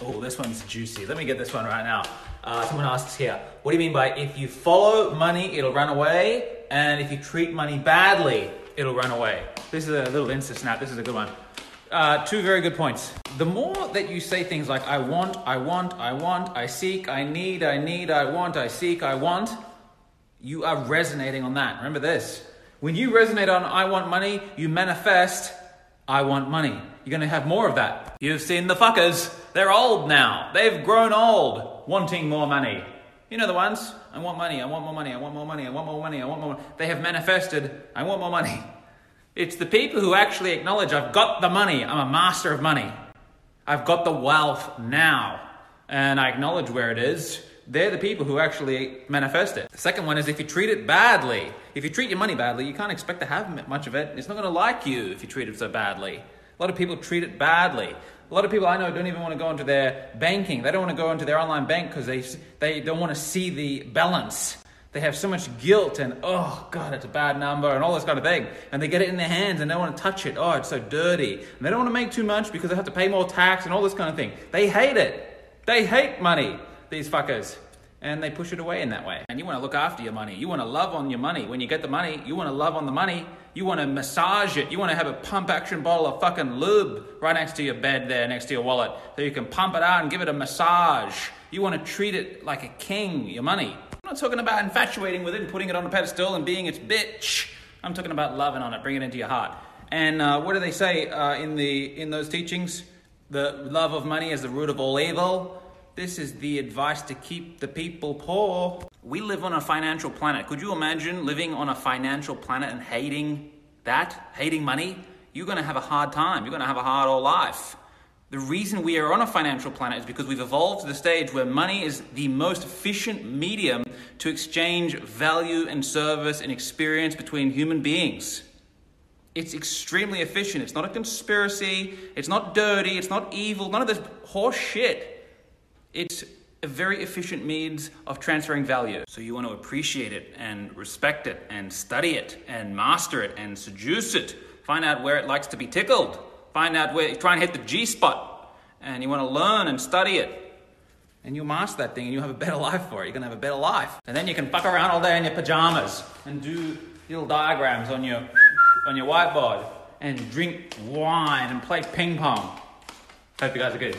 Oh, this one's juicy. Let me get this one right now. Uh, someone asks here, what do you mean by if you follow money, it'll run away, and if you treat money badly, it'll run away? This is a little insta snap. This is a good one. Uh, two very good points. The more that you say things like I want, I want, I want, I seek, I need, I need, I want, I seek, I want, you are resonating on that. Remember this. When you resonate on I want money, you manifest I want money. You're going to have more of that. You've seen the fuckers. They're old now. They've grown old, wanting more money. You know the ones? I want money, I want more money, I want more money, I want more money, I want more. They have manifested, I want more money. It's the people who actually acknowledge, I've got the money, I'm a master of money. I've got the wealth now, and I acknowledge where it is. They're the people who actually manifest it. The second one is if you treat it badly. If you treat your money badly, you can't expect to have much of it. It's not going to like you if you treat it so badly. A lot of people treat it badly. A lot of people I know don't even want to go into their banking. They don't want to go into their online bank because they, they don't want to see the balance. They have so much guilt and, oh, God, it's a bad number and all this kind of thing. And they get it in their hands and they don't want to touch it. Oh, it's so dirty. And they don't want to make too much because they have to pay more tax and all this kind of thing. They hate it. They hate money, these fuckers. And they push it away in that way. And you want to look after your money. You want to love on your money. When you get the money, you want to love on the money. You want to massage it. You want to have a pump action bottle of fucking lube right next to your bed there, next to your wallet, so you can pump it out and give it a massage. You want to treat it like a king, your money. I'm not talking about infatuating with it and putting it on a pedestal and being its bitch. I'm talking about loving on it, bringing it into your heart. And uh, what do they say uh, in the in those teachings? The love of money is the root of all evil. This is the advice to keep the people poor. We live on a financial planet. Could you imagine living on a financial planet and hating that, hating money? You're going to have a hard time. You're going to have a hard old life. The reason we are on a financial planet is because we've evolved to the stage where money is the most efficient medium to exchange value and service and experience between human beings. It's extremely efficient. It's not a conspiracy. It's not dirty. It's not evil. None of this horse shit. It's a very efficient means of transferring value. So you want to appreciate it and respect it and study it and master it and seduce it. Find out where it likes to be tickled. Find out where, you try and hit the G spot. And you want to learn and study it. And you'll master that thing and you'll have a better life for it. You're going to have a better life. And then you can fuck around all day in your pajamas and do little diagrams on your, on your whiteboard and drink wine and play ping pong. Hope you guys are good.